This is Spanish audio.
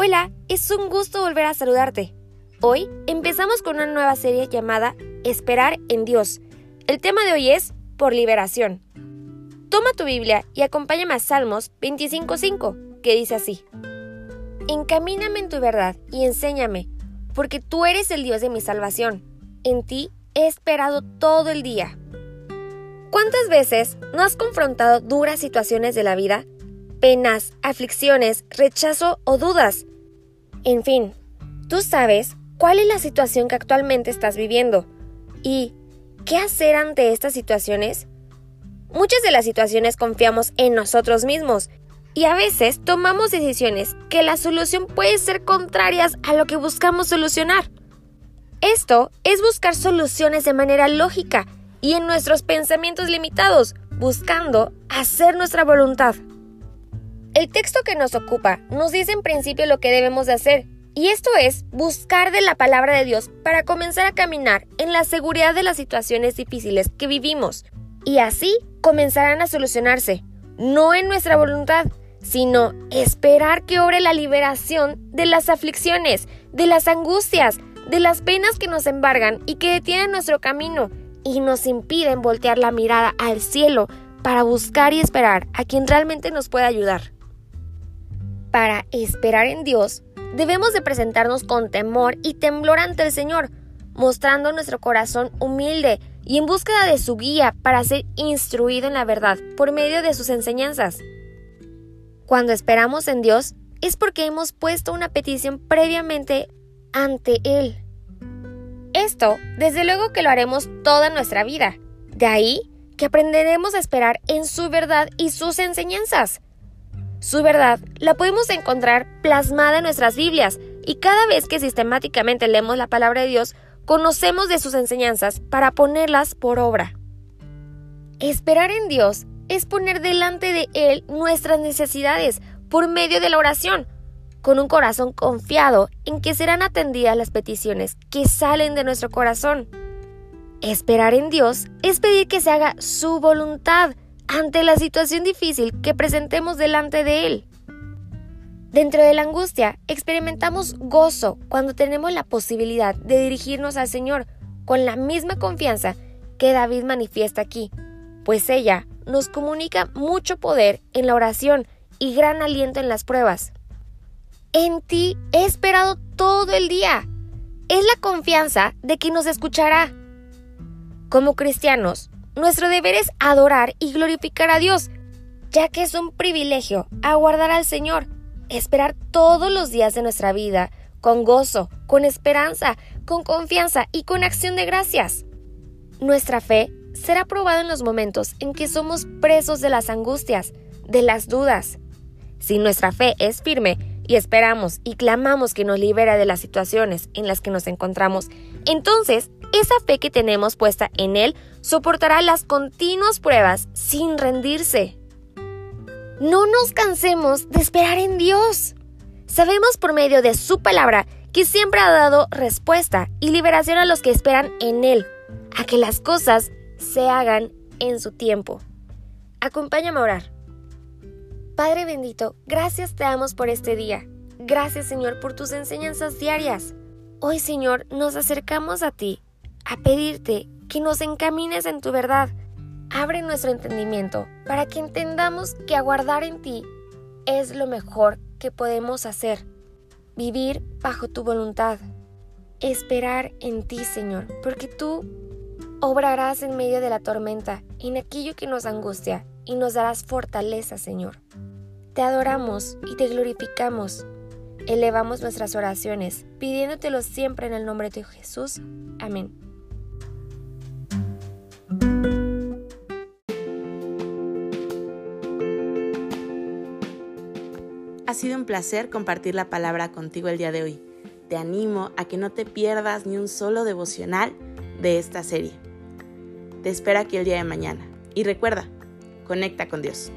Hola, es un gusto volver a saludarte. Hoy empezamos con una nueva serie llamada Esperar en Dios. El tema de hoy es por liberación. Toma tu Biblia y acompáñame a Salmos 25.5, que dice así. Encamíname en tu verdad y enséñame, porque tú eres el Dios de mi salvación. En ti he esperado todo el día. ¿Cuántas veces no has confrontado duras situaciones de la vida? Penas, aflicciones, rechazo o dudas en fin, tú sabes cuál es la situación que actualmente estás viviendo y qué hacer ante estas situaciones. Muchas de las situaciones confiamos en nosotros mismos y a veces tomamos decisiones que la solución puede ser contrarias a lo que buscamos solucionar. Esto es buscar soluciones de manera lógica y en nuestros pensamientos limitados, buscando hacer nuestra voluntad. El texto que nos ocupa nos dice en principio lo que debemos de hacer, y esto es buscar de la palabra de Dios para comenzar a caminar en la seguridad de las situaciones difíciles que vivimos, y así comenzarán a solucionarse, no en nuestra voluntad, sino esperar que obre la liberación de las aflicciones, de las angustias, de las penas que nos embargan y que detienen nuestro camino y nos impiden voltear la mirada al cielo para buscar y esperar a quien realmente nos pueda ayudar. Para esperar en Dios, debemos de presentarnos con temor y temblor ante el Señor, mostrando nuestro corazón humilde y en búsqueda de su guía para ser instruido en la verdad por medio de sus enseñanzas. Cuando esperamos en Dios es porque hemos puesto una petición previamente ante Él. Esto, desde luego que lo haremos toda nuestra vida. De ahí que aprenderemos a esperar en su verdad y sus enseñanzas. Su verdad la podemos encontrar plasmada en nuestras Biblias y cada vez que sistemáticamente leemos la palabra de Dios, conocemos de sus enseñanzas para ponerlas por obra. Esperar en Dios es poner delante de Él nuestras necesidades por medio de la oración, con un corazón confiado en que serán atendidas las peticiones que salen de nuestro corazón. Esperar en Dios es pedir que se haga su voluntad, ante la situación difícil que presentemos delante de Él. Dentro de la angustia, experimentamos gozo cuando tenemos la posibilidad de dirigirnos al Señor con la misma confianza que David manifiesta aquí, pues ella nos comunica mucho poder en la oración y gran aliento en las pruebas. En ti he esperado todo el día. Es la confianza de que nos escuchará. Como cristianos, nuestro deber es adorar y glorificar a Dios, ya que es un privilegio aguardar al Señor, esperar todos los días de nuestra vida, con gozo, con esperanza, con confianza y con acción de gracias. Nuestra fe será probada en los momentos en que somos presos de las angustias, de las dudas. Si nuestra fe es firme y esperamos y clamamos que nos libera de las situaciones en las que nos encontramos, entonces esa fe que tenemos puesta en Él soportará las continuas pruebas sin rendirse. No nos cansemos de esperar en Dios. Sabemos por medio de su palabra que siempre ha dado respuesta y liberación a los que esperan en Él, a que las cosas se hagan en su tiempo. Acompáñame a orar. Padre bendito, gracias te damos por este día. Gracias Señor por tus enseñanzas diarias. Hoy Señor nos acercamos a ti a pedirte que nos encamines en tu verdad. Abre nuestro entendimiento para que entendamos que aguardar en ti es lo mejor que podemos hacer. Vivir bajo tu voluntad. Esperar en ti, Señor, porque tú obrarás en medio de la tormenta, en aquello que nos angustia, y nos darás fortaleza, Señor. Te adoramos y te glorificamos. Elevamos nuestras oraciones, pidiéndotelo siempre en el nombre de Jesús. Amén. Ha sido un placer compartir la palabra contigo el día de hoy. Te animo a que no te pierdas ni un solo devocional de esta serie. Te espero aquí el día de mañana. Y recuerda, conecta con Dios.